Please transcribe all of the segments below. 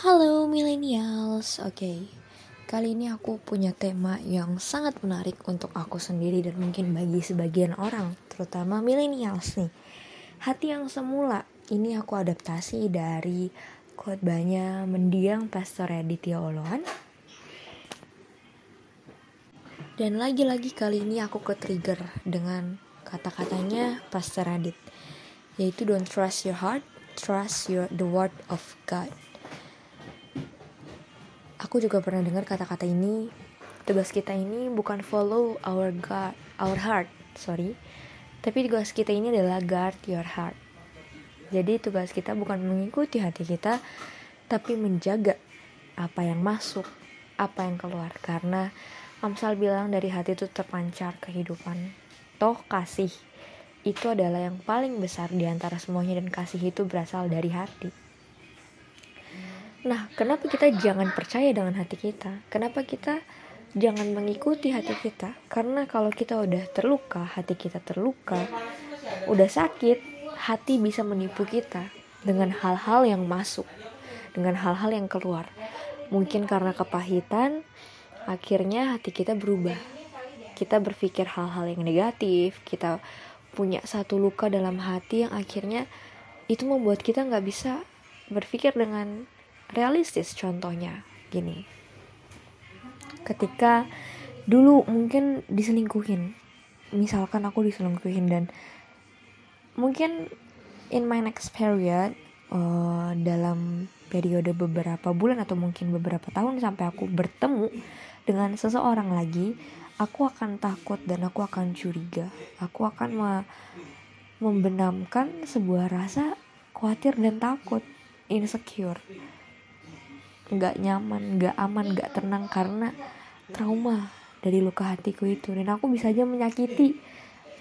Halo millennials, oke okay. Kali ini aku punya tema yang sangat menarik untuk aku sendiri dan mungkin bagi sebagian orang Terutama millennials nih. Hati yang semula, ini aku adaptasi dari khotbahnya mendiang Pastor Aditya Oloan. Dan lagi-lagi kali ini aku ke trigger dengan kata-katanya Pastor Adit Yaitu don't trust your heart, trust your the word of God Aku juga pernah dengar kata-kata ini. Tugas kita ini bukan follow our God, our heart, sorry. Tapi tugas kita ini adalah guard your heart. Jadi tugas kita bukan mengikuti hati kita, tapi menjaga apa yang masuk, apa yang keluar. Karena Amsal bilang dari hati itu terpancar kehidupan. Toh kasih itu adalah yang paling besar di antara semuanya dan kasih itu berasal dari hati. Nah, kenapa kita jangan percaya dengan hati kita? Kenapa kita jangan mengikuti hati kita? Karena kalau kita udah terluka, hati kita terluka, udah sakit, hati bisa menipu kita dengan hal-hal yang masuk, dengan hal-hal yang keluar. Mungkin karena kepahitan, akhirnya hati kita berubah. Kita berpikir hal-hal yang negatif, kita punya satu luka dalam hati yang akhirnya itu membuat kita nggak bisa berpikir dengan realistis contohnya. Gini. Ketika dulu mungkin diselingkuhin. Misalkan aku diselingkuhin dan mungkin in my next period uh, dalam periode beberapa bulan atau mungkin beberapa tahun sampai aku bertemu dengan seseorang lagi aku akan takut dan aku akan curiga. Aku akan me membenamkan sebuah rasa khawatir dan takut insecure nggak nyaman nggak aman nggak tenang karena trauma dari luka hatiku itu. Dan aku bisa aja menyakiti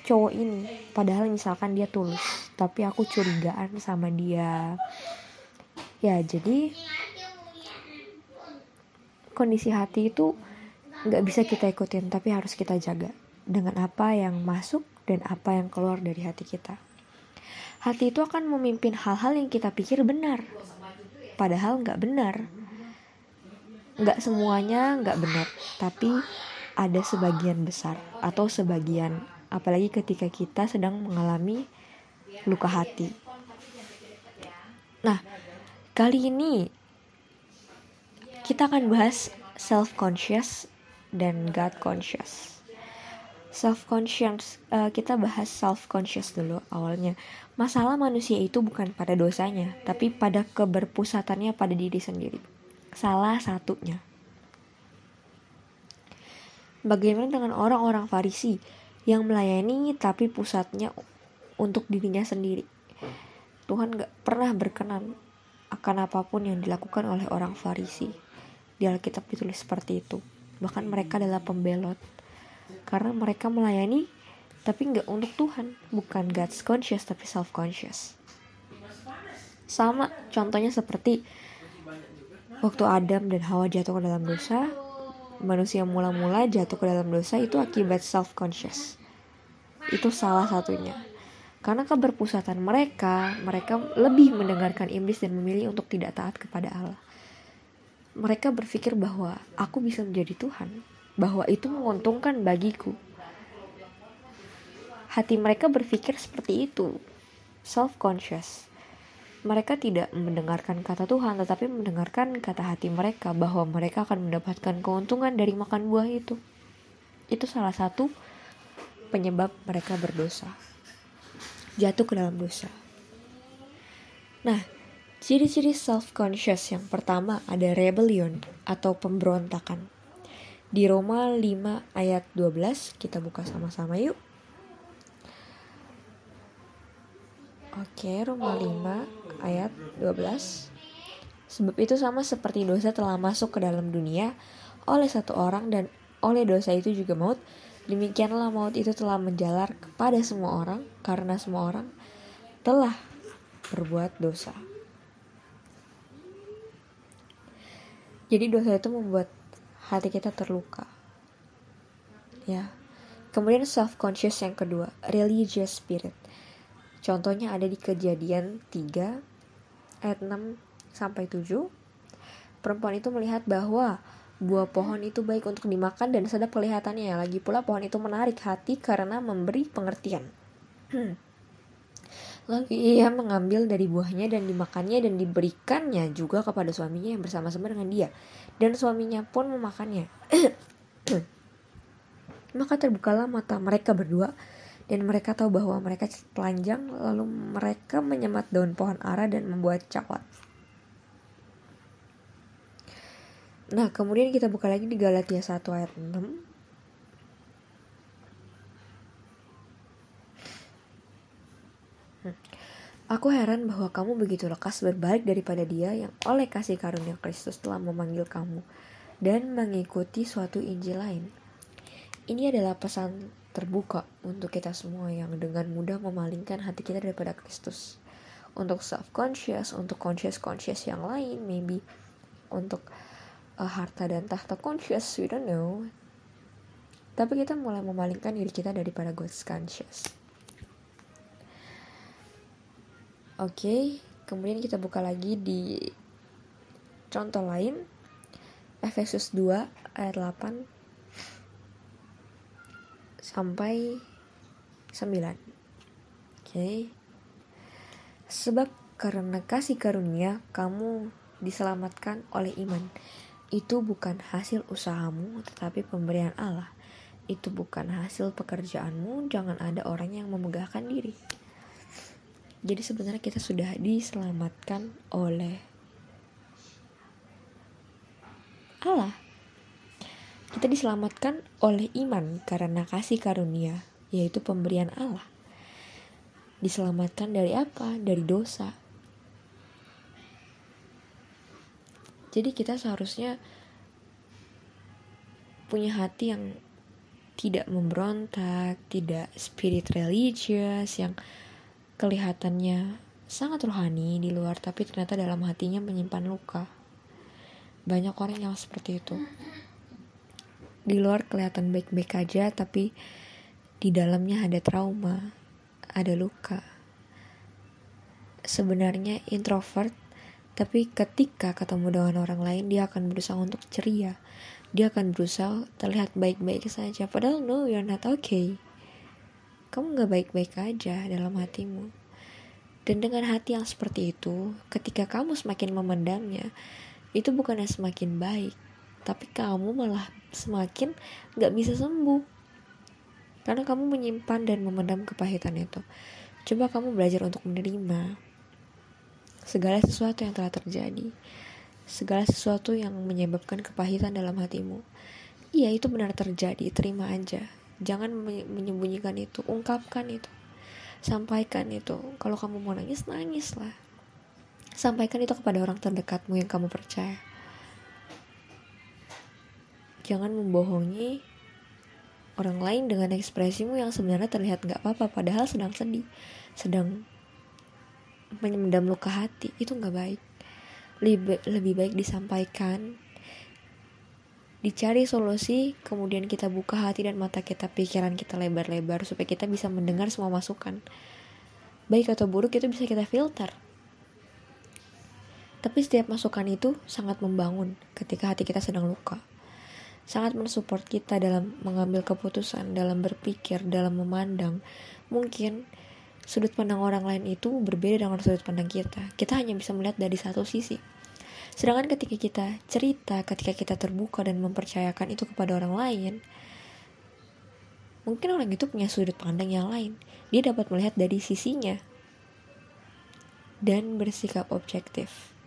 cowok ini. Padahal misalkan dia tulus tapi aku curigaan sama dia. Ya jadi kondisi hati itu nggak bisa kita ikutin tapi harus kita jaga dengan apa yang masuk dan apa yang keluar dari hati kita. Hati itu akan memimpin hal-hal yang kita pikir benar padahal nggak benar nggak semuanya nggak benar tapi ada sebagian besar atau sebagian apalagi ketika kita sedang mengalami luka hati. Nah kali ini kita akan bahas self conscious dan God conscious self conscious uh, kita bahas self conscious dulu awalnya. Masalah manusia itu bukan pada dosanya tapi pada keberpusatannya pada diri sendiri salah satunya. Bagaimana dengan orang-orang Farisi yang melayani tapi pusatnya untuk dirinya sendiri? Tuhan gak pernah berkenan akan apa pun yang dilakukan oleh orang Farisi. Di Alkitab ditulis seperti itu. Bahkan mereka adalah pembelot. Karena mereka melayani tapi nggak untuk Tuhan. Bukan God's conscious tapi self conscious. Sama contohnya seperti Waktu Adam dan Hawa jatuh ke dalam dosa, manusia mula-mula jatuh ke dalam dosa itu akibat self-conscious. Itu salah satunya. Karena keberpusatan mereka, mereka lebih mendengarkan iblis dan memilih untuk tidak taat kepada Allah. Mereka berpikir bahwa aku bisa menjadi Tuhan, bahwa itu menguntungkan bagiku. Hati mereka berpikir seperti itu, self-conscious mereka tidak mendengarkan kata Tuhan tetapi mendengarkan kata hati mereka bahwa mereka akan mendapatkan keuntungan dari makan buah itu. Itu salah satu penyebab mereka berdosa. Jatuh ke dalam dosa. Nah ciri-ciri self-conscious yang pertama ada rebellion atau pemberontakan. Di Roma 5 ayat 12 kita buka sama-sama yuk Oke, Roma 5 ayat 12. Sebab itu sama seperti dosa telah masuk ke dalam dunia oleh satu orang dan oleh dosa itu juga maut. Demikianlah maut itu telah menjalar kepada semua orang karena semua orang telah berbuat dosa. Jadi dosa itu membuat hati kita terluka. Ya. Kemudian self conscious yang kedua, religious spirit. Contohnya ada di kejadian 3 ayat 6 sampai 7. perempuan itu melihat bahwa buah pohon itu baik untuk dimakan dan sedap kelihatannya. Lagi pula pohon itu menarik hati karena memberi pengertian. Lalu ia mengambil dari buahnya dan dimakannya dan diberikannya juga kepada suaminya yang bersama-sama dengan dia. Dan suaminya pun memakannya. Maka terbukalah mata mereka berdua dan mereka tahu bahwa mereka telanjang lalu mereka menyemat daun pohon ara dan membuat cakot. Nah, kemudian kita buka lagi di Galatia 1 ayat 6. Hmm. Aku heran bahwa kamu begitu lekas berbalik daripada dia yang oleh kasih karunia Kristus telah memanggil kamu dan mengikuti suatu Injil lain. Ini adalah pesan terbuka untuk kita semua yang dengan mudah memalingkan hati kita daripada Kristus. Untuk self-conscious, untuk conscious-conscious yang lain, maybe untuk uh, harta dan tahta conscious, we don't know. Tapi kita mulai memalingkan diri kita daripada God's conscious. Oke, okay, kemudian kita buka lagi di contoh lain. Efesus 2 ayat 8 sampai 9. Oke. Okay. Sebab karena kasih karunia kamu diselamatkan oleh iman. Itu bukan hasil usahamu tetapi pemberian Allah. Itu bukan hasil pekerjaanmu, jangan ada orang yang memegahkan diri. Jadi sebenarnya kita sudah diselamatkan oleh Allah kita diselamatkan oleh iman karena kasih karunia, yaitu pemberian Allah. Diselamatkan dari apa? Dari dosa. Jadi kita seharusnya punya hati yang tidak memberontak, tidak spirit religious, yang kelihatannya sangat rohani di luar, tapi ternyata dalam hatinya menyimpan luka. Banyak orang yang seperti itu di luar kelihatan baik-baik aja tapi di dalamnya ada trauma ada luka. Sebenarnya introvert tapi ketika ketemu dengan orang lain dia akan berusaha untuk ceria. Dia akan berusaha terlihat baik-baik saja. Padahal no you're not okay. Kamu gak baik-baik aja dalam hatimu. Dan dengan hati yang seperti itu ketika kamu semakin memendamnya itu bukannya semakin baik tapi kamu malah semakin gak bisa sembuh. Karena kamu menyimpan dan memendam kepahitan itu. Coba kamu belajar untuk menerima segala sesuatu yang telah terjadi. Segala sesuatu yang menyebabkan kepahitan dalam hatimu. Iya itu benar terjadi. Terima aja. Jangan menyembunyikan itu. Ungkapkan itu. Sampaikan itu. Kalau kamu mau nangis nangis lah sampaikan itu kepada orang terdekatmu yang kamu percaya Jangan membohongi orang lain dengan ekspresimu yang sebenarnya terlihat gak apa-apa padahal sedang sedih, sedang menyendam luka hati. Itu gak baik. Lebih, lebih baik disampaikan, dicari solusi, kemudian kita buka hati dan mata kita, pikiran kita lebar-lebar supaya kita bisa mendengar semua masukan. Baik atau buruk itu bisa kita filter. Tapi setiap masukan itu sangat membangun ketika hati kita sedang luka sangat mensupport kita dalam mengambil keputusan, dalam berpikir, dalam memandang. Mungkin sudut pandang orang lain itu berbeda dengan sudut pandang kita. Kita hanya bisa melihat dari satu sisi. Sedangkan ketika kita cerita, ketika kita terbuka dan mempercayakan itu kepada orang lain, mungkin orang itu punya sudut pandang yang lain. Dia dapat melihat dari sisinya dan bersikap objektif,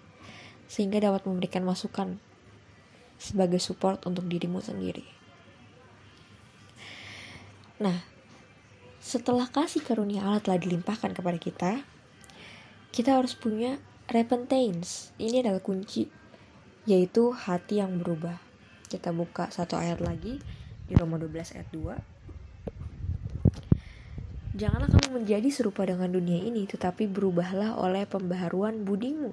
sehingga dapat memberikan masukan sebagai support untuk dirimu sendiri. Nah, setelah kasih karunia Allah telah dilimpahkan kepada kita, kita harus punya repentance. Ini adalah kunci, yaitu hati yang berubah. Kita buka satu ayat lagi di Roma 12 ayat 2. Janganlah kamu menjadi serupa dengan dunia ini, tetapi berubahlah oleh pembaharuan budimu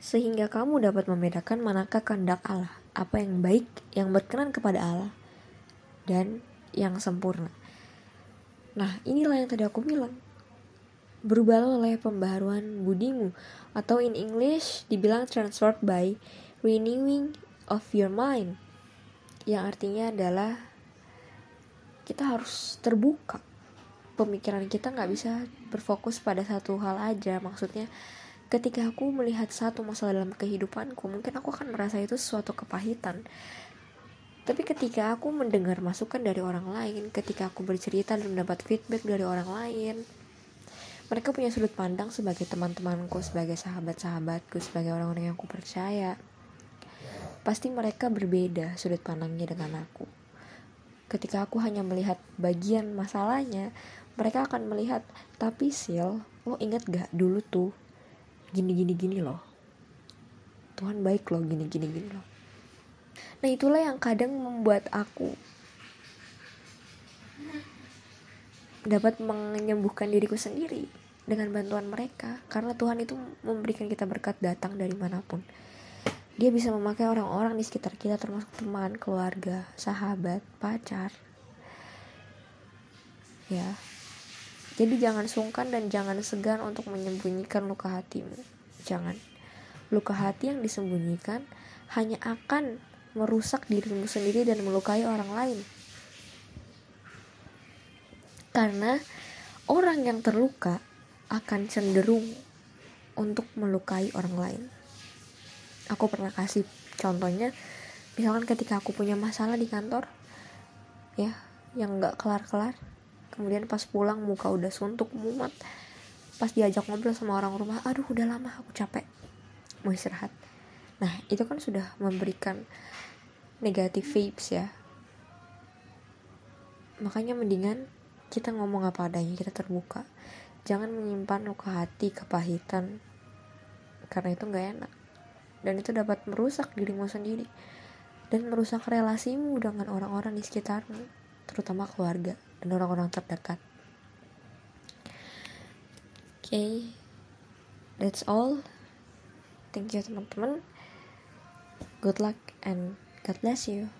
sehingga kamu dapat membedakan manakah kehendak Allah, apa yang baik, yang berkenan kepada Allah, dan yang sempurna. Nah, inilah yang tadi aku bilang. berubah oleh pembaharuan budimu. Atau in English dibilang transformed by renewing of your mind. Yang artinya adalah kita harus terbuka. Pemikiran kita nggak bisa berfokus pada satu hal aja. Maksudnya ketika aku melihat satu masalah dalam kehidupanku mungkin aku akan merasa itu suatu kepahitan. Tapi ketika aku mendengar masukan dari orang lain ketika aku bercerita dan mendapat feedback dari orang lain mereka punya sudut pandang sebagai teman-temanku sebagai sahabat-sahabatku sebagai orang-orang yang aku percaya. Pasti mereka berbeda sudut pandangnya dengan aku. Ketika aku hanya melihat bagian masalahnya mereka akan melihat tapi sil lo inget gak dulu tuh gini gini gini loh. Tuhan baik loh gini gini gini loh. Nah itulah yang kadang membuat aku dapat menyembuhkan diriku sendiri dengan bantuan mereka. Karena Tuhan itu memberikan kita berkat datang dari mana pun. Dia bisa memakai orang-orang di sekitar kita termasuk teman, keluarga, sahabat, pacar. Ya jadi jangan sungkan dan jangan segan untuk menyembunyikan luka hatimu. Jangan. Luka hati yang disembunyikan hanya akan merusak dirimu sendiri dan melukai orang lain. Karena orang yang terluka akan cenderung untuk melukai orang lain. Aku pernah kasih contohnya, misalkan ketika aku punya masalah di kantor, ya, yang nggak kelar-kelar, kemudian pas pulang muka udah suntuk mumet. Pas diajak ngobrol sama orang rumah aduh udah lama aku capek mau istirahat. Nah itu kan sudah memberikan negatif vibes ya. Makanya mendingan kita ngomong apa adanya kita terbuka. Jangan menyimpan luka hati kepahitan karena itu nggak enak. Dan itu dapat merusak dirimu sendiri. Dan merusak relasimu dengan orang-orang di sekitarmu terutama keluarga dan orang-orang terdekat. Oke, okay, that's all. Thank you teman-teman. Good luck and God bless you.